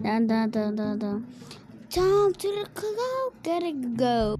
Dun dun dun dun dun. Time to the club, gotta go.